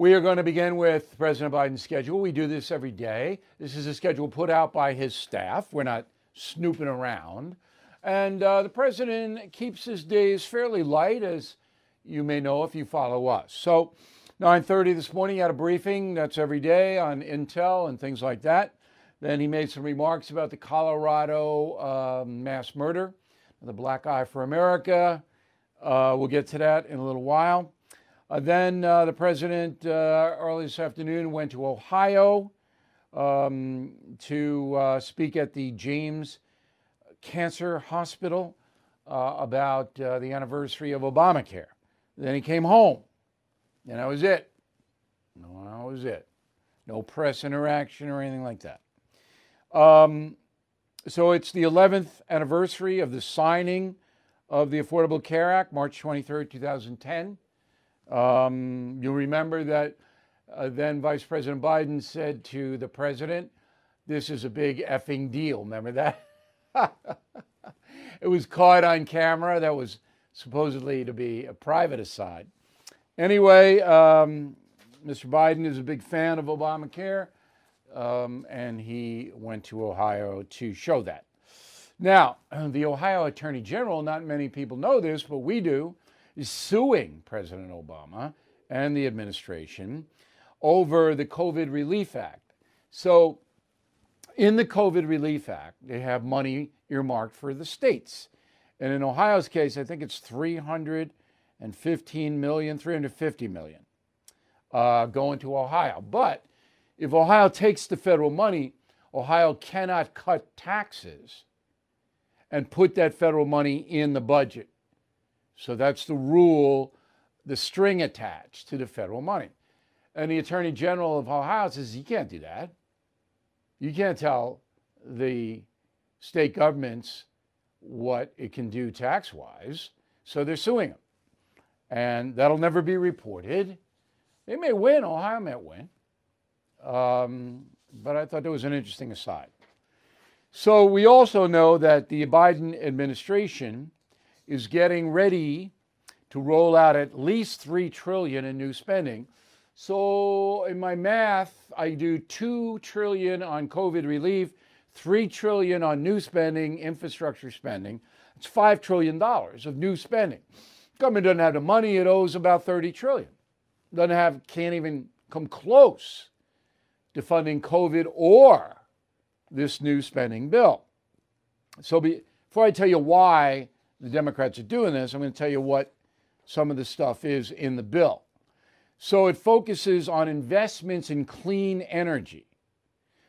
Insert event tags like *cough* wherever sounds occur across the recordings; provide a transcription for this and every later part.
We are going to begin with President Biden's schedule. We do this every day. This is a schedule put out by his staff. We're not snooping around. And uh, the president keeps his days fairly light, as you may know if you follow us. So, 9:30 this morning, he had a briefing. That's every day on Intel and things like that. Then he made some remarks about the Colorado uh, mass murder, the Black Eye for America. Uh, we'll get to that in a little while. Uh, then uh, the president uh, early this afternoon went to Ohio um, to speak at the James Cancer Hospital about the anniversary of Obamacare. Then he came home, and that was it. No, that was it. No press interaction or anything like that. Um, so it's the 11th anniversary of the signing of the Affordable Care Act, March 23rd, 2010. Um, you'll remember that uh, then Vice President Biden said to the president, This is a big effing deal. Remember that? *laughs* it was caught on camera. That was supposedly to be a private aside. Anyway, um, Mr. Biden is a big fan of Obamacare, um, and he went to Ohio to show that. Now, *clears throat* the Ohio Attorney General, not many people know this, but we do, is suing President Obama and the administration over the COVID Relief Act. So, in the COVID Relief Act, they have money earmarked for the states. And in Ohio's case, I think it's 315 million, 350 million uh, going to Ohio. But if Ohio takes the federal money, Ohio cannot cut taxes and put that federal money in the budget. So that's the rule, the string attached to the federal money. And the Attorney General of Ohio says you can't do that. You can't tell the state governments what it can do tax wise. So they're suing them. And that'll never be reported. They may win, Ohio may win. Um, but I thought that was an interesting aside. So we also know that the Biden administration is getting ready to roll out at least 3 trillion in new spending. So in my math, I do 2 trillion on COVID relief, 3 trillion on new spending, infrastructure spending. It's 5 trillion dollars of new spending. Government doesn't have the money, it owes about 30 trillion. Doesn't have can't even come close to funding COVID or this new spending bill. So before I tell you why the Democrats are doing this, I'm going to tell you what some of the stuff is in the bill. So it focuses on investments in clean energy.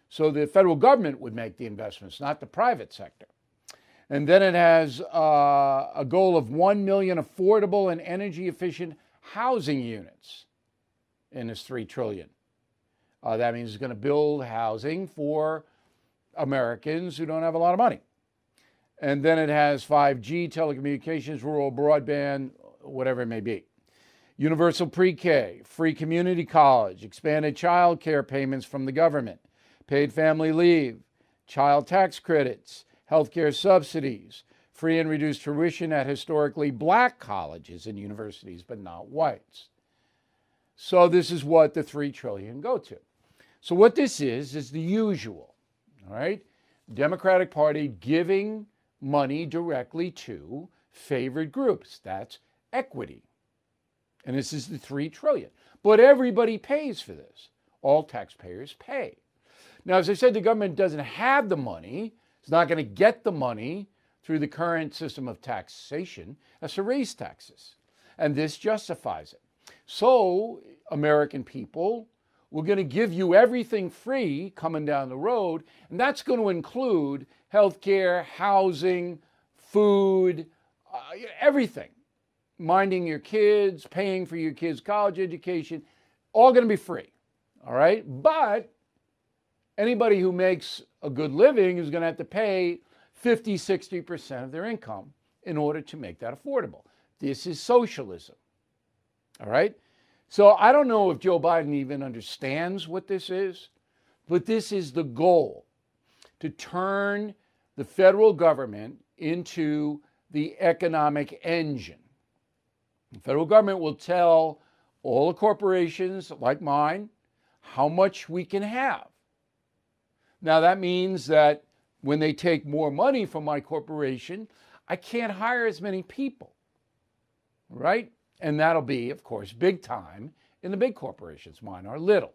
So the federal government would make the investments, not the private sector. And then it has uh, a goal of 1 million affordable and energy efficient housing units in this 3 trillion. Uh, that means it's going to build housing for Americans who don't have a lot of money. And then it has 5G, telecommunications, rural broadband, whatever it may be. Universal pre K, free community college, expanded child care payments from the government, paid family leave, child tax credits, healthcare subsidies, free and reduced tuition at historically black colleges and universities, but not whites. So this is what the 3 trillion go to. So what this is is the usual. All right? Democratic Party giving money directly to favored groups. That's equity. And this is the 3 trillion. But everybody pays for this. All taxpayers pay. Now, as I said, the government doesn't have the money. It's not going to get the money through the current system of taxation. That's to raise taxes. And this justifies it. So, American people, we're going to give you everything free coming down the road, and that's going to include health care, housing, food, uh, everything. Minding your kids, paying for your kids' college education, all going to be free. All right? But anybody who makes a good living is going to have to pay 50, 60% of their income in order to make that affordable. This is socialism. All right? So I don't know if Joe Biden even understands what this is, but this is the goal to turn the federal government into the economic engine. The federal government will tell all the corporations like mine how much we can have. Now, that means that when they take more money from my corporation, I can't hire as many people, right? And that'll be, of course, big time in the big corporations. Mine are little.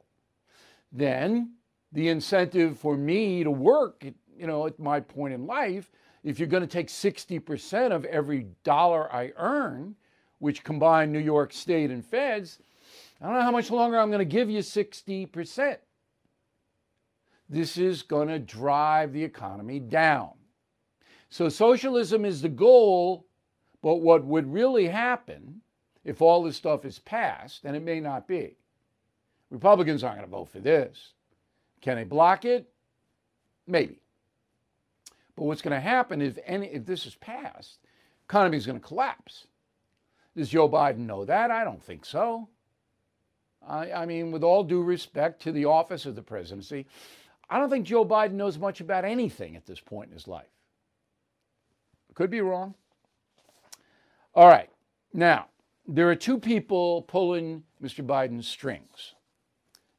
Then the incentive for me to work, you know, at my point in life, if you're going to take 60% of every dollar I earn, which combine New York State and feds, I don't know how much longer I'm going to give you 60%. This is going to drive the economy down. So, socialism is the goal, but what would really happen if all this stuff is passed, and it may not be, Republicans aren't going to vote for this. Can they block it? Maybe. But what's going to happen if any if this is passed, economy is going to collapse. Does Joe Biden know that? I don't think so. I, I mean, with all due respect to the office of the presidency, I don't think Joe Biden knows much about anything at this point in his life. Could be wrong. All right. Now, there are two people pulling Mr. Biden's strings.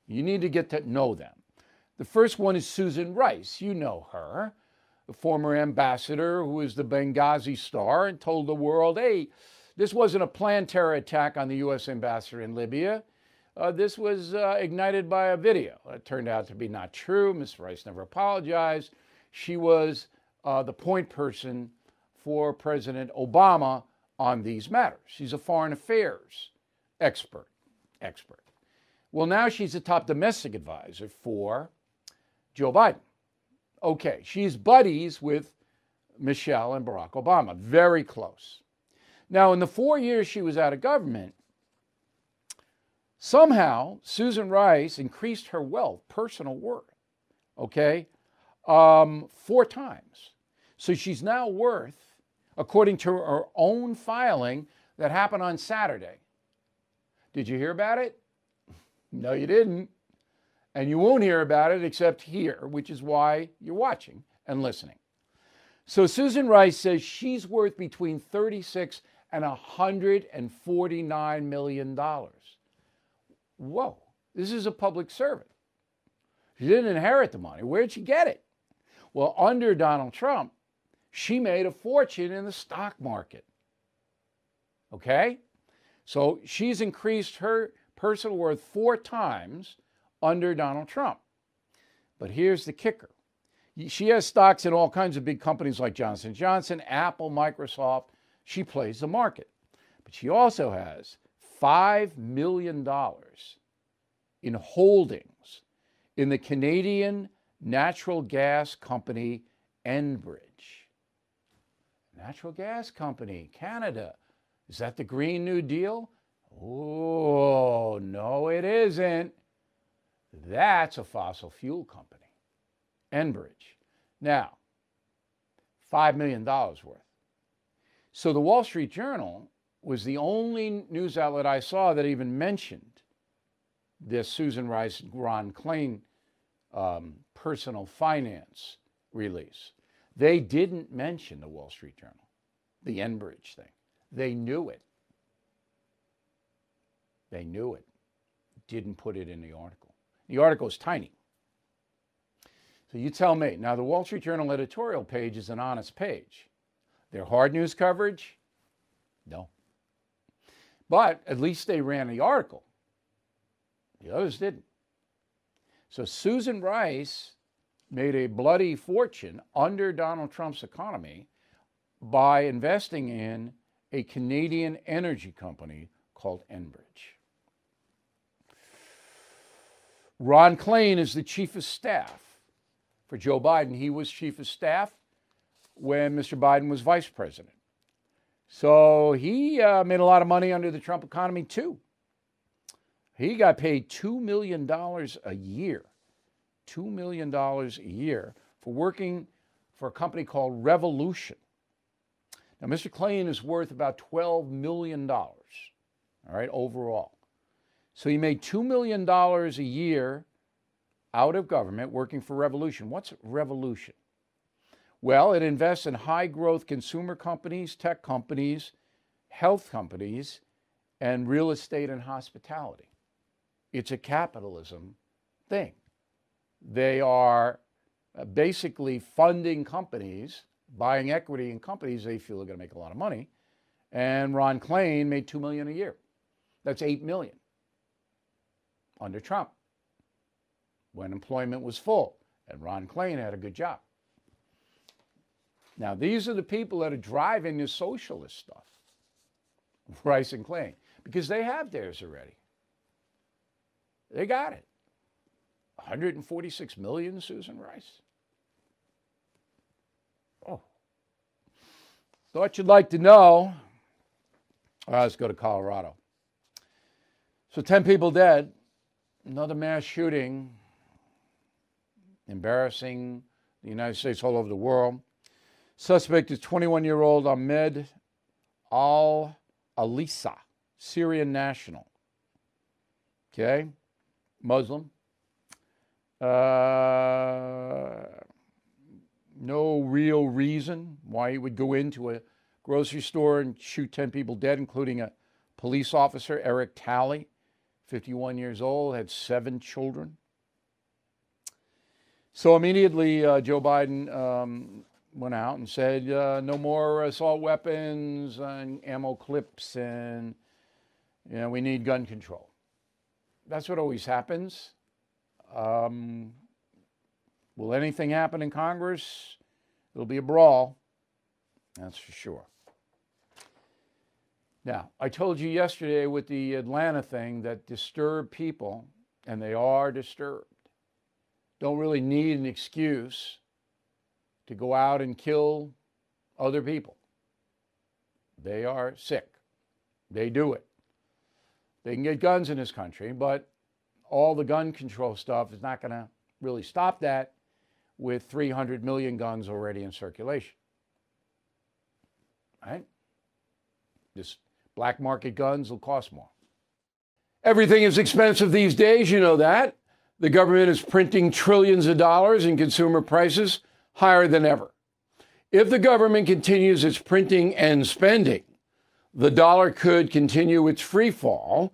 You need to get to know them. The first one is Susan Rice. You know her, the former ambassador who was the Benghazi star and told the world, hey, this wasn't a planned terror attack on the U.S. ambassador in Libya. Uh, this was uh, ignited by a video. It turned out to be not true. Ms. Rice never apologized. She was uh, the point person for President Obama on these matters. She's a foreign affairs expert. Expert. Well, now she's a top domestic advisor for Joe Biden. Okay, she's buddies with Michelle and Barack Obama, very close. Now, in the four years she was out of government, Somehow, Susan Rice increased her wealth, personal worth, okay, um, four times. So she's now worth, according to her own filing that happened on Saturday. Did you hear about it? *laughs* No, you didn't. And you won't hear about it except here, which is why you're watching and listening. So Susan Rice says she's worth between 36 and 149 million dollars whoa, this is a public servant. She didn't inherit the money. Where'd she get it? Well, under Donald Trump, she made a fortune in the stock market. Okay? So she's increased her personal worth four times under Donald Trump. But here's the kicker. She has stocks in all kinds of big companies like Johnson Johnson, Apple, Microsoft. She plays the market. But she also has $5 million in holdings in the Canadian natural gas company Enbridge. Natural gas company, Canada. Is that the Green New Deal? Oh, no, it isn't. That's a fossil fuel company, Enbridge. Now, $5 million worth. So the Wall Street Journal was the only news outlet I saw that even mentioned this Susan Rice Ron Klain um, personal finance release. They didn't mention the Wall Street Journal, the Enbridge thing. They knew it. They knew it. Didn't put it in the article. The article is tiny. So you tell me. Now, the Wall Street Journal editorial page is an honest page. Their hard news coverage? No. But at least they ran the article. The others didn't. So Susan Rice made a bloody fortune under Donald Trump's economy by investing in a Canadian energy company called Enbridge. Ron Klain is the chief of staff for Joe Biden. He was chief of staff when Mr. Biden was vice president. So he uh, made a lot of money under the Trump economy too. He got paid $2 million a year, $2 million a year for working for a company called Revolution. Now, Mr. Klain is worth about $12 million, all right, overall. So he made $2 million a year out of government working for Revolution. What's Revolution? Well, it invests in high growth consumer companies, tech companies, health companies, and real estate and hospitality. It's a capitalism thing. They are uh, basically funding companies, buying equity in companies they feel are going to make a lot of money. And Ron Klain made 2 million a year. That's 8 million under Trump when employment was full and Ron Klain had a good job. Now, these are the people that are driving this socialist stuff, *laughs* Rice and Klain, because they have theirs already. They got it. 146 million, Susan Rice. Oh. Thought you'd like to know. right, let's go to Colorado. So 10 people dead, another mass shooting, embarrassing the United States all over the world. Suspect is 21 year old Ahmed Al Alisa, Syrian national. Okay, Muslim. Uh, no real reason why he would go into a grocery store and shoot 10 people dead, including a police officer, Eric Talley, 51 years old, had seven children. So immediately, uh, Joe Biden um, went out and said uh, no more assault weapons and ammo clips, and you know, we need gun control. That's what always happens. Um, will anything happen in Congress? It'll be a brawl, that's for sure. Now, I told you yesterday with the Atlanta thing that disturbed people, and they are disturbed, don't really need an excuse to go out and kill other people. They are sick. They do it. They can get guns in this country, but all the gun control stuff is not going to really stop that with 300 million guns already in circulation. Right? This black market guns will cost more. Everything is expensive these days, you know that. The government is printing trillions of dollars and consumer prices higher than ever. If the government continues its printing and spending, the dollar could continue its free fall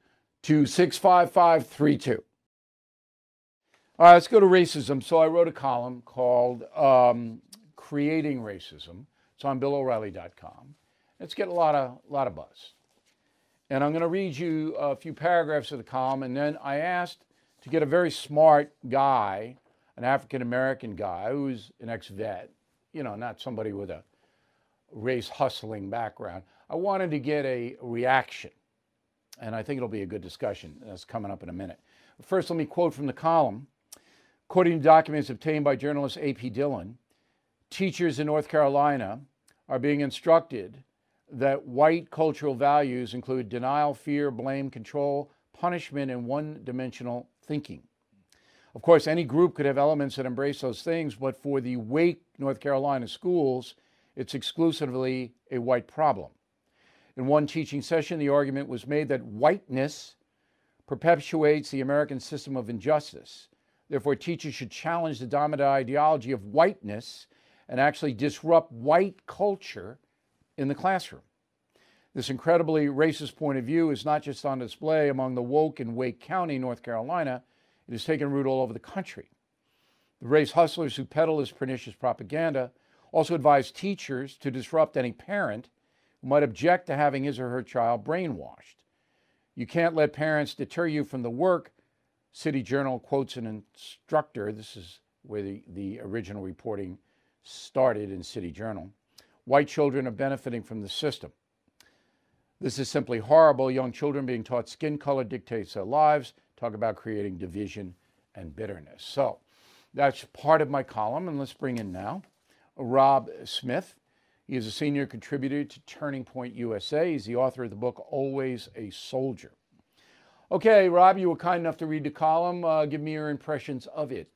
to 65532. All right, let's go to racism. So I wrote a column called um, Creating Racism. It's on BillO'Reilly.com. It's getting a lot of, lot of buzz. And I'm going to read you a few paragraphs of the column, and then I asked to get a very smart guy an African American guy who's an ex vet, you know, not somebody with a race hustling background. I wanted to get a reaction, and I think it'll be a good discussion. That's coming up in a minute. First, let me quote from the column. According to documents obtained by journalist A.P. Dillon, teachers in North Carolina are being instructed that white cultural values include denial, fear, blame, control, punishment, and one dimensional thinking. Of course, any group could have elements that embrace those things, but for the Wake, North Carolina schools, it's exclusively a white problem. In one teaching session, the argument was made that whiteness perpetuates the American system of injustice. Therefore, teachers should challenge the dominant ideology of whiteness and actually disrupt white culture in the classroom. This incredibly racist point of view is not just on display among the woke in Wake County, North Carolina, it has taken root all over the country. The race hustlers who peddle this pernicious propaganda also advise teachers to disrupt any parent might object to having his or her child brainwashed. You can't let parents deter you from the work City Journal quotes an instructor. This is where the, the original reporting started in City Journal. White children are benefiting from the system. This is simply horrible. Young children being taught skin color dictates their lives. Talk about creating division and bitterness. So that's part of my column. And let's bring in now Rob Smith. He is a senior contributor to Turning Point USA. He's the author of the book Always a Soldier. Okay, Rob, you were kind enough to read the column. Uh, give me your impressions of it.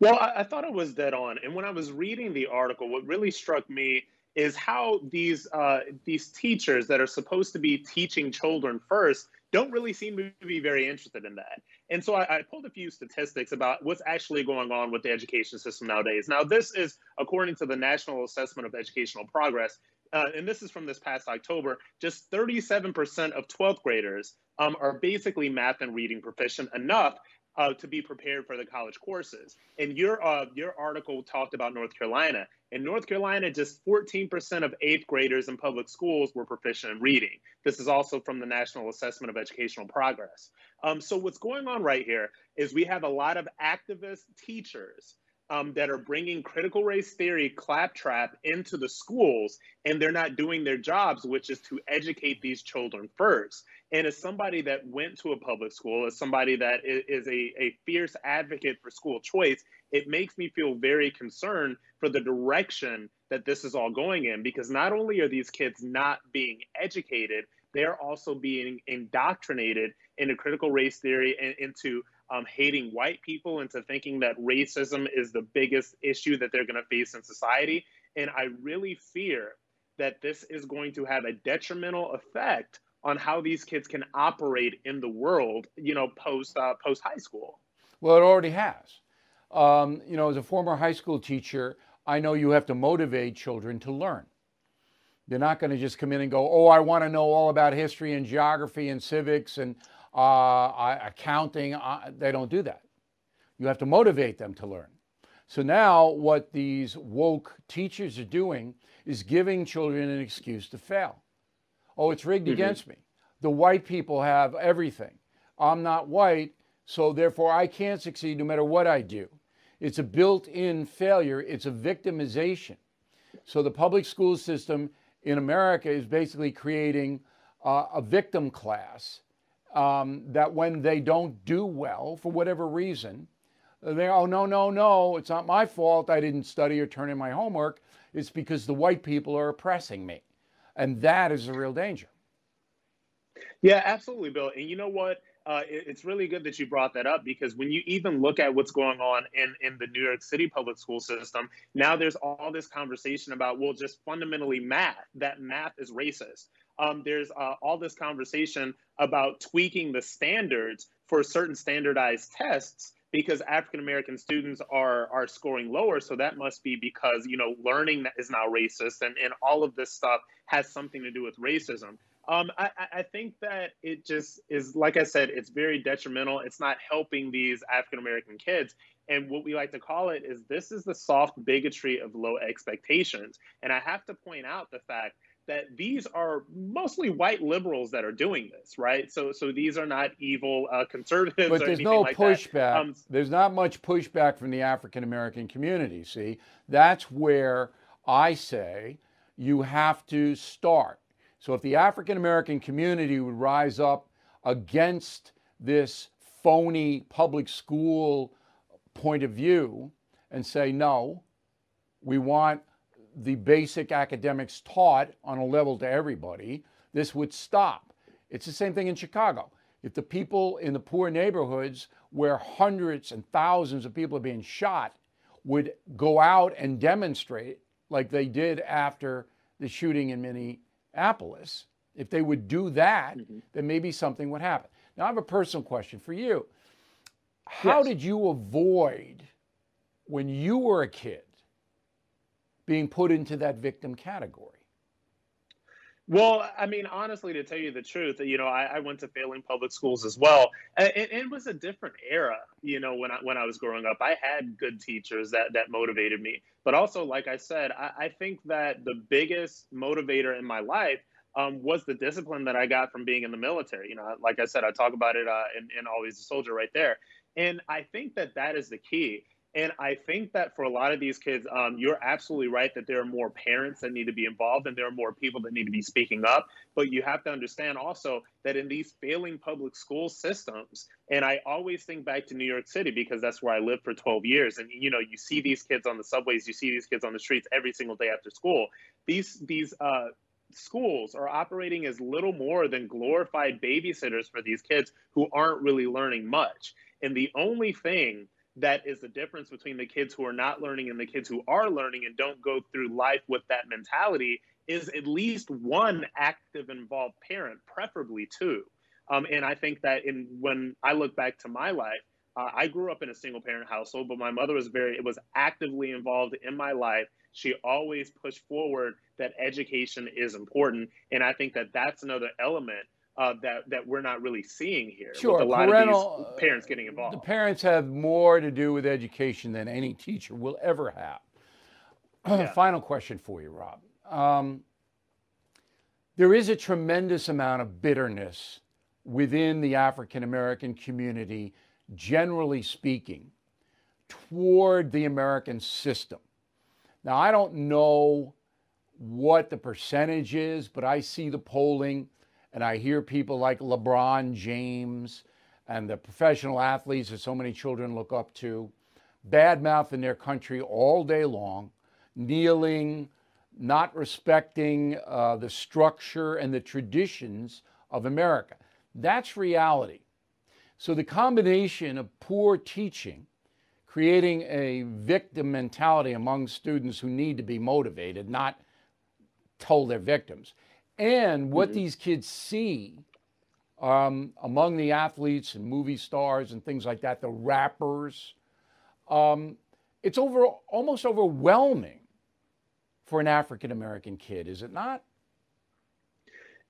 Well, I, I, thought it was dead on. And when I was reading the article, what really struck me is how these uh, these teachers that are supposed to be teaching children first don't really seem to be very interested in that. And so I, I, pulled a few statistics about what's actually going on with the education system nowadays. Now, this is according to the National Assessment of Educational Progress, uh, and this is from this past October. Just 37% of 12th graders um, are basically math and reading proficient enough uh, to be prepared for the college courses. And your uh, your article talked about North Carolina. In North Carolina, just 14% of eighth graders in public schools were proficient in reading. This is also from the National Assessment of Educational Progress. Um, so what's going on right here is we have a lot of activist teachers um, that are bringing critical race theory claptrap into the schools and they're not doing their jobs which is to educate these children first and as somebody that went to a public school as somebody that is a, a fierce advocate for school choice it makes me feel very concerned for the direction that this is all going in because not only are these kids not being educated they're also being indoctrinated into critical race theory and into um, hating white people into thinking that racism is the biggest issue that they're going to face in society. And I really fear that this is going to have a detrimental effect on how these kids can operate in the world, you know, post uh, post high school. Well, it already has. Um, you know, as a former high school teacher, I know you have to motivate children to learn. They're not going to just come in and go, "Oh, I want to know all about history and geography and civics and uh, accounting. Uh, they don't do that. You have to motivate them to learn. So now, what these woke teachers are doing is giving children an excuse to fail. Oh, it's rigged mm-hmm. against me. The white people have everything. I'm not white, so therefore I can't succeed no matter what I do. It's a built in failure, it's a victimization. So the public school system in America is basically creating uh, a victim class um, that when they don't do well for whatever reason, they oh no no no it's not my fault I didn't study or turn in my homework. It's because the white people are oppressing me, and that is a real danger. Yeah, absolutely, Bill. And you know what? Uh, it, it's really good that you brought that up because when you even look at what's going on in, in the New York City public school system, now there's all this conversation about, well, just fundamentally math, that math is racist. Um, there's uh, all this conversation about tweaking the standards for certain standardized tests because African American students are are scoring lower. So that must be because you know learning is now racist, and and all of this stuff has something to do with racism. Um, I, I think that it just is, like I said, it's very detrimental. It's not helping these African American kids. And what we like to call it is this is the soft bigotry of low expectations. And I have to point out the fact that these are mostly white liberals that are doing this, right? So, so these are not evil uh, conservatives. But there's no like pushback. Um, there's not much pushback from the African American community. See, that's where I say you have to start. So, if the African American community would rise up against this phony public school point of view and say, no, we want the basic academics taught on a level to everybody, this would stop. It's the same thing in Chicago. If the people in the poor neighborhoods where hundreds and thousands of people are being shot would go out and demonstrate like they did after the shooting in Minneapolis, if they would do that, mm-hmm. then maybe something would happen. Now, I have a personal question for you. How yes. did you avoid, when you were a kid, being put into that victim category? Well, I mean, honestly, to tell you the truth, you know, I, I went to failing public schools as well. It, it, was a different era, you know, when I when I was growing up. I had good teachers that that motivated me, but also, like I said, I, I think that the biggest motivator in my life um, was the discipline that I got from being in the military. You know, like I said, I talk about it uh, in, in Always a Soldier right there. And I think that that is the key. And I think that for a lot of these kids, um, you're absolutely right that there are more parents that need to be involved and there are more people that need to be speaking up. But you have to understand also that in these failing public school systems, and I always think back to New York City because that's where I lived for 12 years. And you know, you see these kids on the subways, you see these kids on the streets every single day after school. These these uh, schools are operating as little more than glorified babysitters for these kids who aren't really learning much. And the only thing that is the difference between the kids who are not learning and the kids who are learning and don't go through life with that mentality is at least one active involved parent preferably two. Um, and i think that in when i look back to my life uh, i grew up in a single parent household but my mother was very it was actively involved in my life. She always pushed forward that education is important. And i think that that's another element uh, that that we're not really seeing here. Sure, with a lot Parental, of these parents getting involved. The parents have more to do with education than any teacher will ever have. *clears throat* Yeah. Final question for you, Rob. Um, there is a tremendous amount of bitterness within the African American community, generally speaking, toward the American system. Now, I don't know what the percentage is, but I see the polling and I hear people like LeBron James and the professional athletes that so many children look up to bad mouthing their country all day long, kneeling, not respecting uh, the structure and the traditions of America. That's reality. So the combination of poor teaching, creating a victim mentality among students who need to be motivated, not told they're victims, and what mm-hmm. these kids see um, among the athletes and movie stars and things like that, the rappers, um, it's over almost overwhelming for an African American kid, is it not?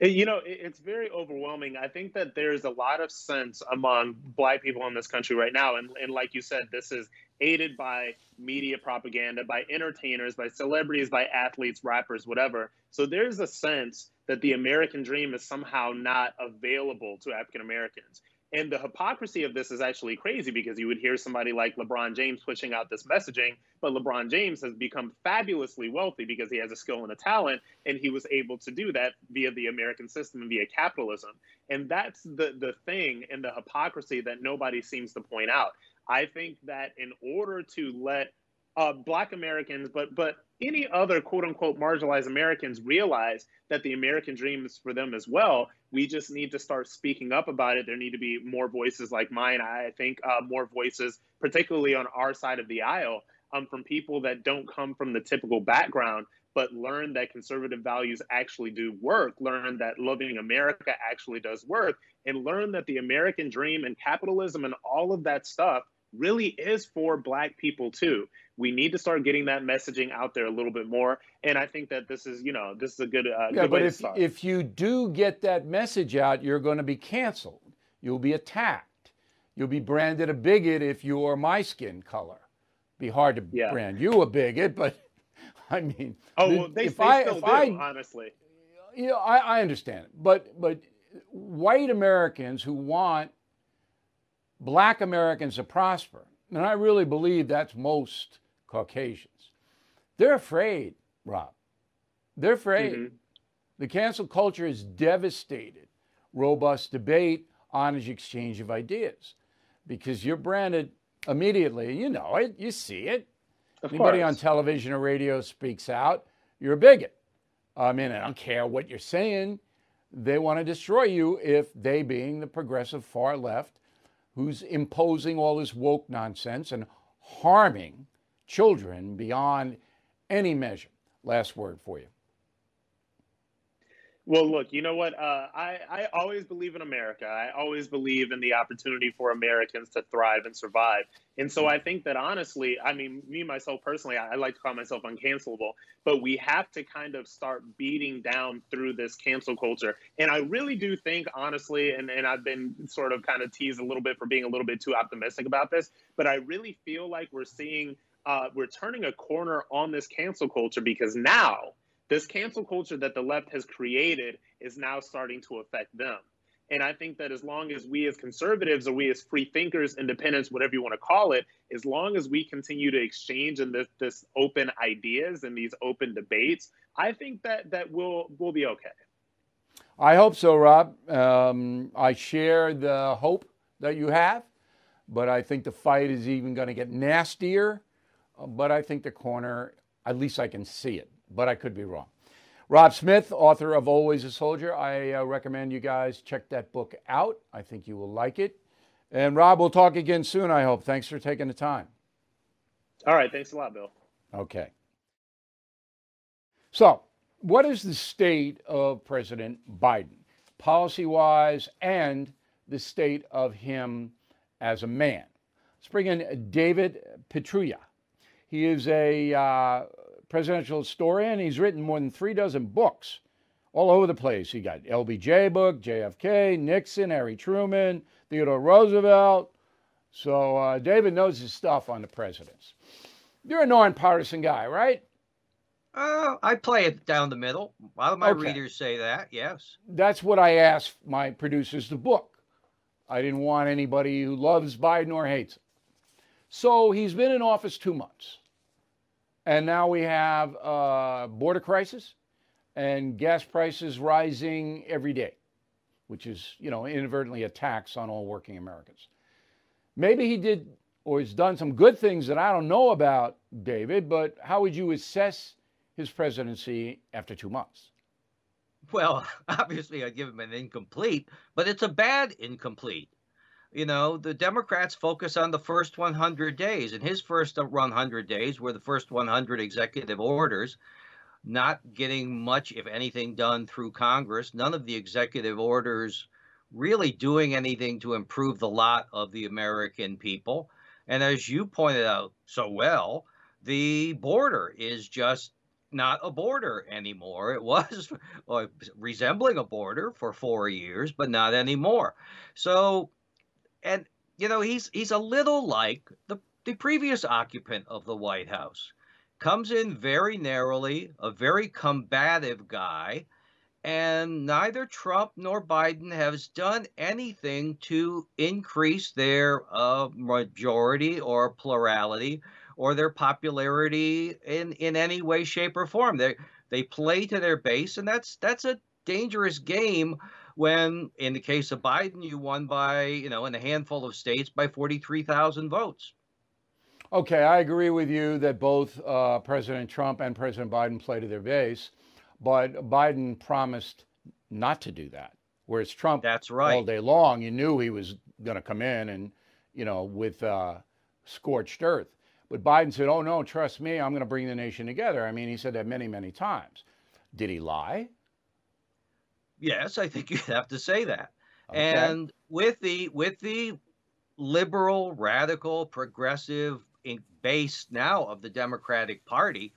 You know, it's very overwhelming. I think that there's a lot of sense among Black people in this country right now. And, and like you said, this is aided by media propaganda, by entertainers, by celebrities, by athletes, rappers, whatever. So there's a sense that the American dream is somehow not available to African Americans. And the hypocrisy of this is actually crazy because you would hear somebody like LeBron James pushing out this messaging, but LeBron James has become fabulously wealthy because he has a skill and a talent, and he was able to do that via the American system and via capitalism. And that's the the thing and the hypocrisy that nobody seems to point out. I think that in order to let uh, Black Americans, but but any other quote unquote marginalized Americans realize that the American dream is for them as well. We just need to start speaking up about it. There need to be more voices like mine. I think uh, more voices, particularly on our side of the aisle, um, from people that don't come from the typical background, but learn that conservative values actually do work, learn that loving America actually does work, and learn that the American dream and capitalism and all of that stuff really is for Black people too we need to start getting that messaging out there a little bit more. And I think that this is, you know, this is a good, uh, yeah. Good but if if you do get that message out, you're going to be canceled. You'll be attacked. You'll be branded a bigot if you are my skin color. Be hard to yeah. brand you a bigot, but *laughs* I mean, oh, well, they, if they I, still if do, I, honestly. You know, I, I understand it, but but white Americans who want black Americans to prosper, and I really believe that's most Caucasians. They're afraid, Rob. They're afraid. Mm-hmm. The cancel culture has devastated robust debate, honest exchange of ideas, because you're branded immediately. You know it. You see it. Of Anybody course. on television or radio speaks out, you're a bigot. I mean, I don't care what you're saying. They want to destroy you if they, being the progressive far left, who's imposing all this woke nonsense and harming children beyond any measure. Last word for you. Well, look, you know what? Uh, I, I always believe in America. I always believe in the opportunity for Americans to thrive and survive. And so I think that honestly, I mean, me, myself personally, I, I like to call myself uncancelable, but we have to kind of start beating down through this cancel culture. And I really do think, honestly, and, and I've been sort of kind of teased a little bit for being a little bit too optimistic about this, but I really feel like we're seeing uh, we're turning a corner on this cancel culture because now this cancel culture that the left has created is now starting to affect them. And I think that as long as we as conservatives or we as free thinkers, independents, whatever you want to call it, as long as we continue to exchange in this, this open ideas and these open debates, I think that that will will be okay. I hope so, Rob. Um, I share the hope that you have, but I think the fight is even going to get nastier. But I think the corner, at least I can see it, but I could be wrong. Rob Smith, author of Always a Soldier. I uh, recommend you guys check that book out. I think you will like it. And Rob, we'll talk again soon, I hope. Thanks for taking the time. All right. Thanks a lot, Bill. Okay. So, what is the state of President Biden, policy wise, and the state of him as a man? Let's bring in David Pietrusza. He is a uh, presidential historian. He's written more than three dozen books all over the place. He got LBJ book, JFK, Nixon, Harry Truman, Theodore Roosevelt. So uh, David knows his stuff on the presidents. You're a nonpartisan guy, right? Uh, I play it down the middle. A lot of my okay. readers say that, yes. That's what I asked my producers to book. I didn't want anybody who loves Biden or hates him. So he's been in office two months. And now we have a border crisis and gas prices rising every day, which is, you know, inadvertently a tax on all working Americans. Maybe he did or has done some good things that I don't know about, David, but how would you assess his presidency after two months? Well, *laughs* obviously, I'd give him an incomplete, but it's a bad incomplete. You know, the Democrats focus on the first 100 days, and his first 100 days were the first 100 executive orders, not getting much, if anything, done through Congress. None of the executive orders really doing anything to improve the lot of the American people. And as you pointed out so well, the border is just not a border anymore. It was *laughs* resembling a border for four years, but not anymore. So, and you know, he's he's a little like the the previous occupant of the White House. Comes in very narrowly, a very combative guy, and neither Trump nor Biden has done anything to increase their uh, majority or plurality or their popularity in in any way, shape, or form. They they play to their base, and that's that's a dangerous game. When in the case of Biden, you won by you know in a handful of states by forty three thousand votes. Okay, I agree with you that both uh, President Trump and President Biden play to their base, but Biden promised not to do that. Whereas Trump, that's right, all day long, you knew he was going to come in and you know with uh, scorched earth. But Biden said, oh, no, trust me, I'm going to bring the nation together. I mean, he said that many, many times. Did he lie? Yes, I think *laughs* you'd have to say that. Okay. And with the with the liberal, radical, progressive base now of the Democratic Party,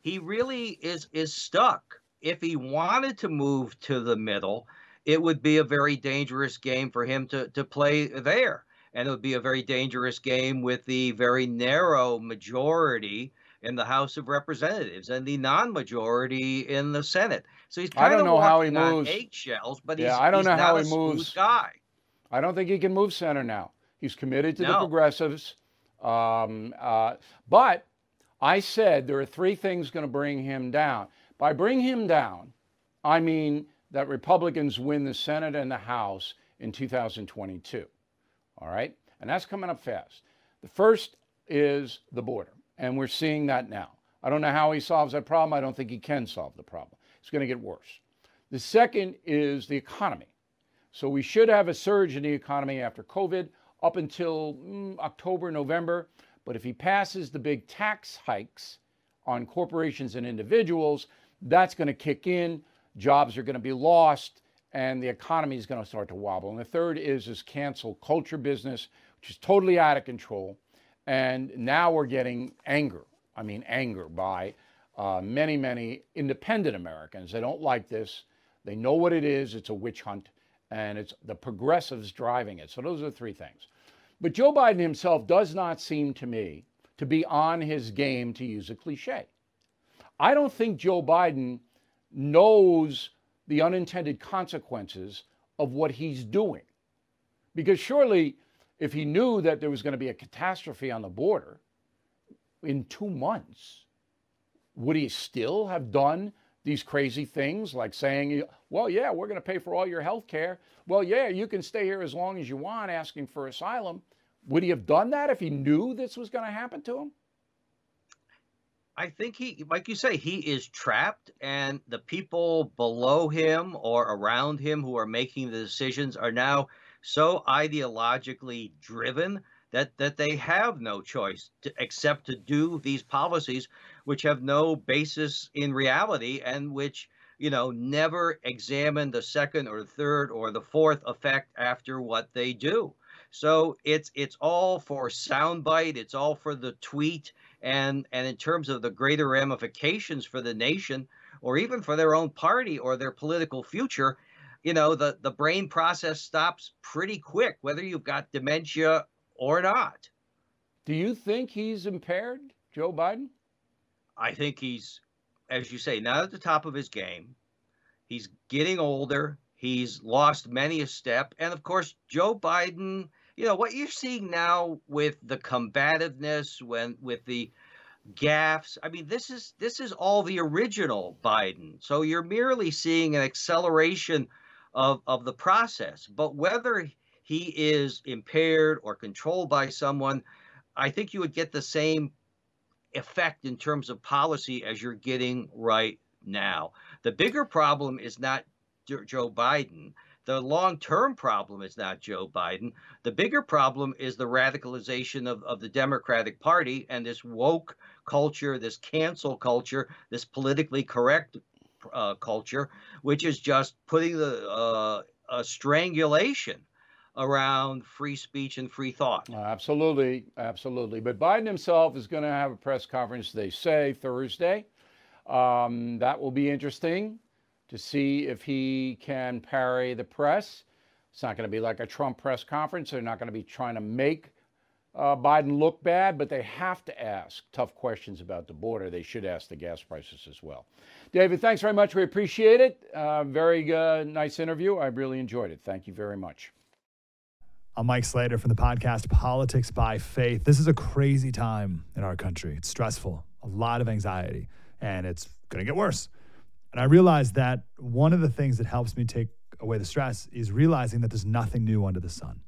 he really is is stuck. If he wanted to move to the middle, it would be a very dangerous game for him to to play there and it would be a very dangerous game with the very narrow majority in the House of Representatives and the non-majority in the Senate. So he's kind I don't of know how he moves eggshells, but yeah, I don't know how he moves. Guy. I don't think he can move center now. He's committed to no. the progressives, um, uh, but I said there are three things going to bring him down. By bring him down, I mean that Republicans win the Senate and the House in 2022. All right. And that's coming up fast. The first is the border. And we're seeing that now. I don't know how he solves that problem. I don't think he can solve the problem. It's going to get worse. The second is the economy. So we should have a surge in the economy after COVID up until mm, October, November. But if he passes the big tax hikes on corporations and individuals, that's going to kick in. Jobs are going to be lost and the economy is going to start to wobble. And the third is this cancel culture business, which is totally out of control. And now we're getting anger. I mean, anger by uh, many, many independent Americans. They don't like this. They know what it is. It's a witch hunt, and it's the progressives driving it. So those are three things. But Joe Biden himself does not seem to me to be on his game, to use a cliche. I don't think Joe Biden knows the unintended consequences of what he's doing. Because surely, if he knew that there was going to be a catastrophe on the border in two months, would he still have done these crazy things like saying, well, yeah, we're going to pay for all your health care. Well, yeah, you can stay here as long as you want, asking for asylum. Would he have done that if he knew this was going to happen to him? I think he, like you say, he is trapped, and the people below him or around him who are making the decisions are now so ideologically driven that that they have no choice to, except to do these policies which have no basis in reality and which you know never examine the second or third or the fourth effect after what they do. So it's it's all for soundbite it's all for the tweet and and in terms of the greater ramifications for the nation or even for their own party or their political future you know the the brain process stops pretty quick whether you've got dementia or not. Do you think he's impaired joe biden? I think he's as you say not at the top of his game. He's getting older. He's lost many a step. And of course joe biden you know what you're seeing now with the combativeness when with the gaffes i mean this is this is all the original biden. So you're merely seeing an acceleration of of the process. But whether he is impaired or controlled by someone i think you would get the same effect in terms of policy as you're getting right now. The bigger problem is not joe biden. The long term problem is not Joe Biden. The bigger problem is the radicalization of, of the Democratic Party and this woke culture, this cancel culture, this politically correct uh, culture, which is just putting the uh, a strangulation around free speech and free thought. Absolutely, absolutely. But Biden himself is going to have a press conference, they say, Thursday. Um, that will be interesting to see if he can parry the press. It's not going to be like a Trump press conference. They're not going to be trying to make uh, Biden look bad, but they have to ask tough questions about the border. They should ask the gas prices as well. David, thanks very much. We appreciate it. Uh, very uh, nice interview. I really enjoyed it. Thank you very much. I'm Mike Slater from the podcast Politics by Faith. This is a crazy time in our country. It's stressful, a lot of anxiety, and it's going to get worse. And I realized that one of the things that helps me take away the stress is realizing that there's nothing new under the sun.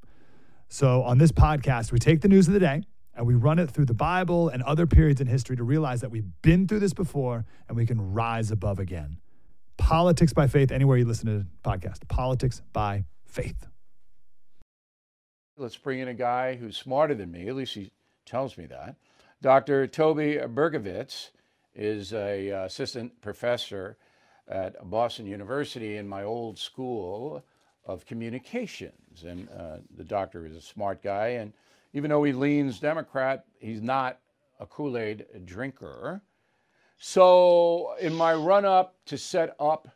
So on this podcast, we take the news of the day and we run it through the Bible and other periods in history to realize that we've been through this before and we can rise above again. Politics by faith, anywhere you listen to the podcast. Politics by faith. Let's bring in a guy who's smarter than me, at least he tells me that. Dr. Tobe Berkovitz is a uh, assistant professor at Boston University in my old school of communications. And uh, the doctor is a smart guy. And even though he leans Democrat, he's not a Kool Aid drinker. So, in my run up to set up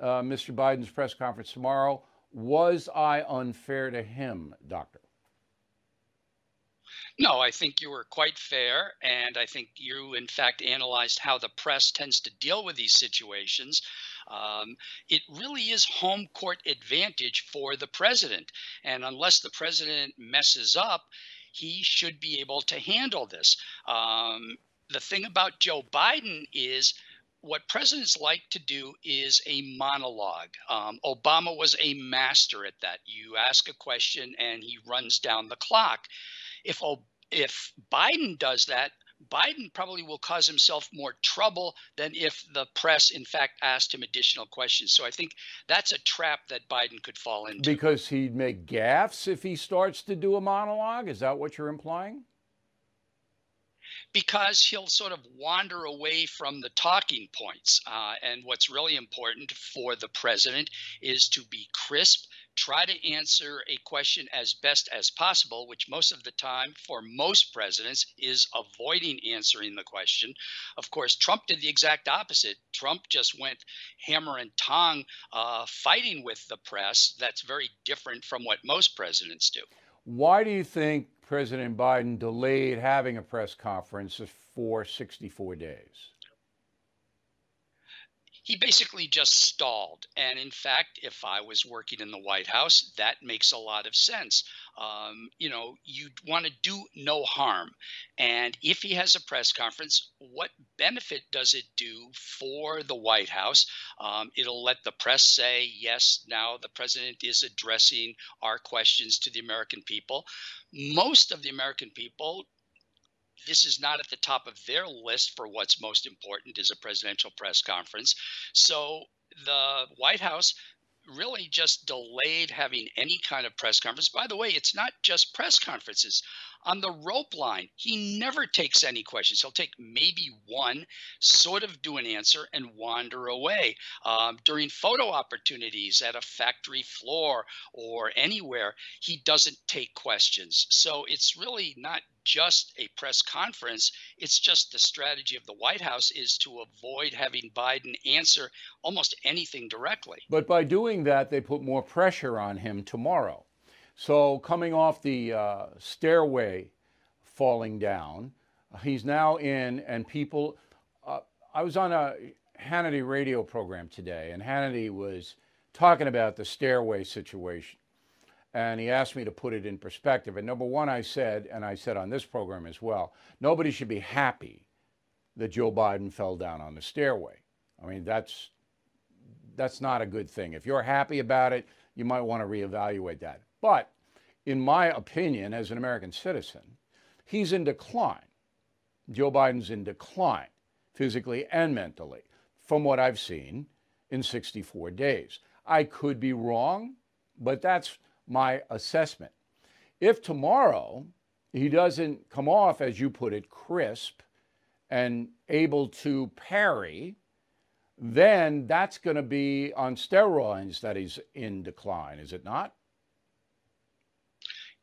uh, Mr. Biden's press conference tomorrow, was I unfair to him, Doctor? No, I think you were quite fair. And I think you, in fact, analyzed how the press tends to deal with these situations. Um, it really is home court advantage for the president. And unless the president messes up, he should be able to handle this. Um, the thing about Joe Biden is what presidents like to do is a monologue. Um, Obama was a master at that. You ask a question and he runs down the clock if if Biden does that, Biden probably will cause himself more trouble than if the press, in fact, asked him additional questions. So I think that's a trap that Biden could fall into. Because he'd make gaffes if he starts to do a monologue? Is that what you're implying? Because he'll sort of wander away from the talking points. Uh, and what's really important for the president is to be crisp, try to answer a question as best as possible, which most of the time for most presidents is avoiding answering the question. Of course, Trump did the exact opposite. Trump just went hammer and tong uh, fighting with the press. That's very different from what most presidents do. Why do you think President Biden delayed having a press conference for 64 days? He basically just stalled. And in fact, if I was working in the White House, that makes a lot of sense. Um, you know, you want to do no harm. And if he has a press conference, what benefit does it do for the White House? Um, it'll let the press say, yes, now the president is addressing our questions to the American people. Most of the American people this is not at the top of their list for what's most important is a presidential press conference. So the White House really just delayed having any kind of press conference. By the way, it's not just press conferences. On the rope line, he never takes any questions. He'll take maybe one, sort of do an answer, and wander away. Um, during photo opportunities at a factory floor or anywhere, he doesn't take questions. So it's really not just a press conference. It's just the strategy of the White House is to avoid having Biden answer almost anything directly. But by doing that, they put more pressure on him tomorrow. So coming off the uh, stairway, falling down, he's now in, and people. Uh, I was on a Hannity radio program today, and Hannity was talking about the stairway situation and he asked me to put it in perspective. And number one, I said, and I said on this program as well, nobody should be happy that Joe Biden fell down on the stairway. I mean, that's that's not a good thing. If you're happy about it, you might want to reevaluate that. But in my opinion, as an American citizen, he's in decline. Joe Biden's in decline, physically and mentally, from what I've seen in 64 days. I could be wrong, but that's my assessment. If tomorrow he doesn't come off, as you put it, crisp and able to parry, then that's going to be on steroids that he's in decline, is it not?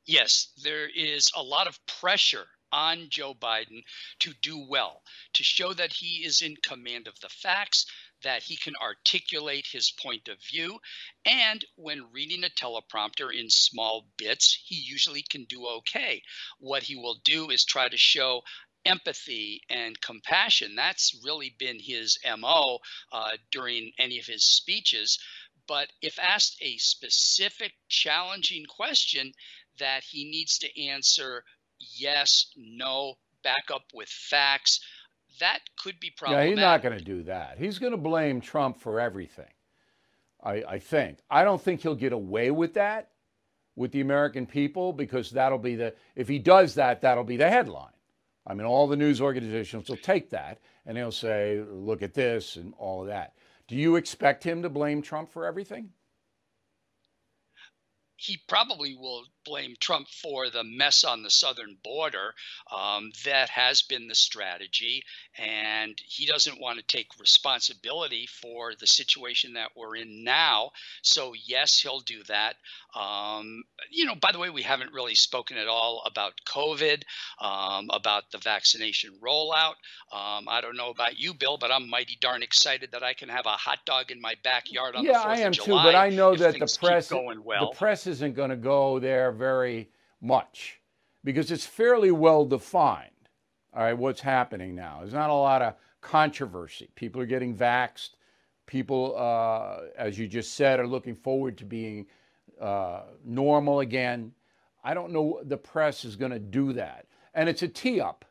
Yes, there is a lot of pressure on Joe Biden to do well, to show that he is in command of the facts, that he can articulate his point of view. And when reading a teleprompter in small bits, he usually can do okay. What he will do is try to show empathy and compassion. That's really been his MO uh, during any of his speeches. But if asked a specific, challenging question that he needs to answer yes, no, back up with facts, that could be problematic. Yeah, he's not going to do that. He's going to blame Trump for everything. I, I think. I don't think he'll get away with that with the American people because that'll be the, if he does that, that'll be the headline. I mean, all the news organizations will take that and they'll say, look at this and all of that. Do you expect him to blame Trump for everything? He probably will blame Trump for the mess on the southern border. Um, that has been the strategy, and he doesn't want to take responsibility for the situation that we're in now. So, yes, he'll do that. Um, you know, by the way, we haven't really spoken at all about COVID, um, about the vaccination rollout. Um, I don't know about you, Bill, but I'm mighty darn excited that I can have a hot dog in my backyard on yeah, the 4th I am of too, but I know that the press, going well. the press isn't going to go there very much because it's fairly well defined. All right, what's happening now? There's not a lot of controversy. People are getting vaxxed. People, uh, as you just said, are looking forward to being uh, normal again. I don't know the press is going to do that, and it's a tee up.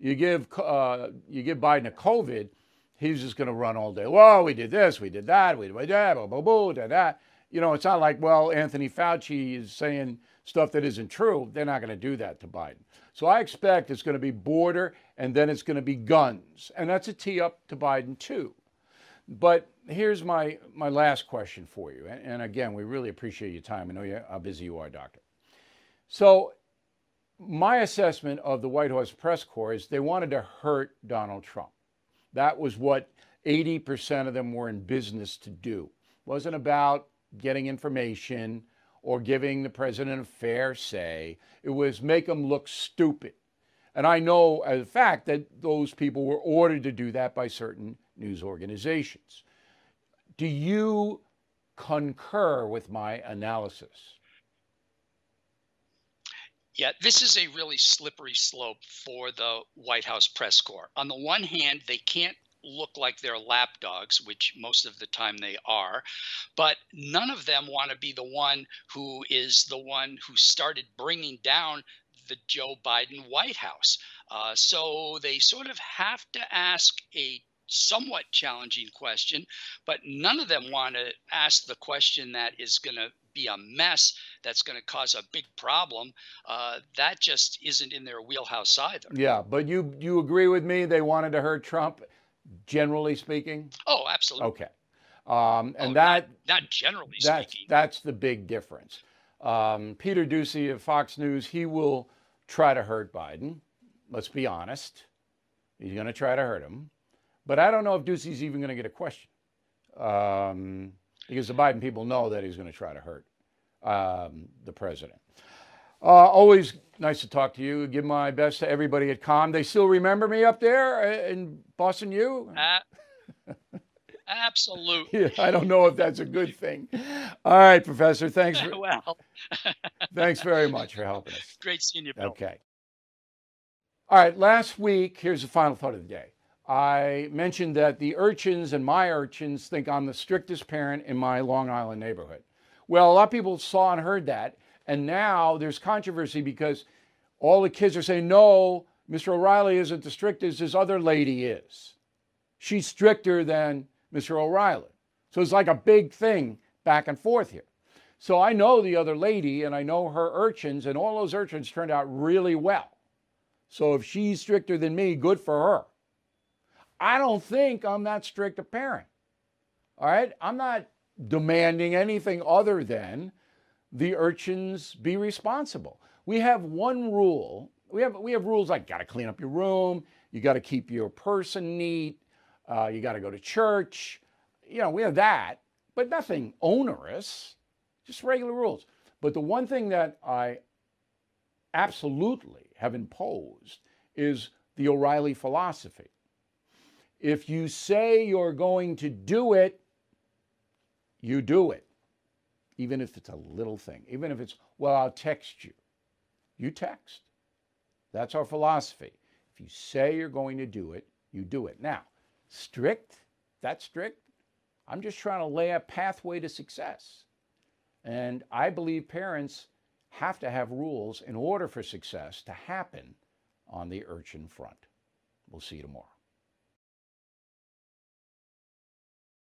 You give uh, you give Biden a COVID, he's just going to run all day. Well, we did this, we did that, we did that, blah blah blah, da, da. You know, it's not like well, Anthony Fauci is saying stuff that isn't true. They're not going to do that to Biden. So I expect it's going to be border, and then it's going to be guns, and that's a tee up to Biden too. But here's my, my last question for you. And, and again, we really appreciate your time. I know you, how busy you are, Doctor. So, my assessment of the White House press corps is they wanted to hurt Donald Trump. That was what 80% of them were in business to do. It wasn't about getting information or giving the president a fair say. It was make him look stupid. And I know uh, as a fact that those people were ordered to do that by certain news organizations. Do you concur with my analysis? Yeah, this is a really slippery slope for the White House press corps. On the one hand, they can't look like they're lapdogs, which most of the time they are. But none of them want to be the one who is the one who started bringing down the Joe Biden White House. Uh, so they sort of have to ask a somewhat challenging question, but none of them want to ask the question that is going to be a mess that's going to cause a big problem. Uh, that just isn't in their wheelhouse either. Yeah, but you you agree with me? They wanted to hurt Trump, generally speaking. Oh, absolutely. Okay, um, and Oh, that not, not generally that's speaking. that's the big difference. Um, Peter Doocy of Fox News, he will try to hurt Biden. Let's be honest, he's going to try to hurt him. But I don't know if Doocy's even going to get a question. Um, because the Biden people know that he's going to try to hurt um, the president. Uh, always nice to talk to you. Give my best to everybody at Com. They still remember me up there uh, in Boston U? A- absolutely. *laughs* Yeah, I don't know if that's a good thing. All right, Professor. Thanks. *laughs* For, well, *laughs* thanks very much for helping us. great seeing you, Bill. Okay. All right. Last week, here's the final thought of the day. I mentioned that the urchins and my urchins think I'm the strictest parent in my Long Island neighborhood. Well, a lot of people saw and heard that, and now there's controversy because all the kids are saying, no, Mr. O'Reilly isn't as strict as this other lady is. She's stricter than Mr. O'Reilly. So it's like a big thing back and forth here. So I know the other lady and I know her urchins, and all those urchins turned out really well. So if she's stricter than me, good for her. I don't think I'm that strict a parent. All right? I'm not demanding anything other than the urchins be responsible. We have one rule. We have we have rules like got to clean up your room, you got to keep your person neat, uh, you got to go to church. You know, we have that, but nothing onerous, just regular rules. But the one thing that I absolutely have imposed is the O'Reilly philosophy. If you say you're going to do it, you do it. Even if it's a little thing, even if it's, well, I'll text you. You text. That's our philosophy. If you say you're going to do it, you do it. Now, strict, that strict, I'm just trying to lay a pathway to success. And I believe parents have to have rules in order for success to happen on the urchin front. We'll see you tomorrow.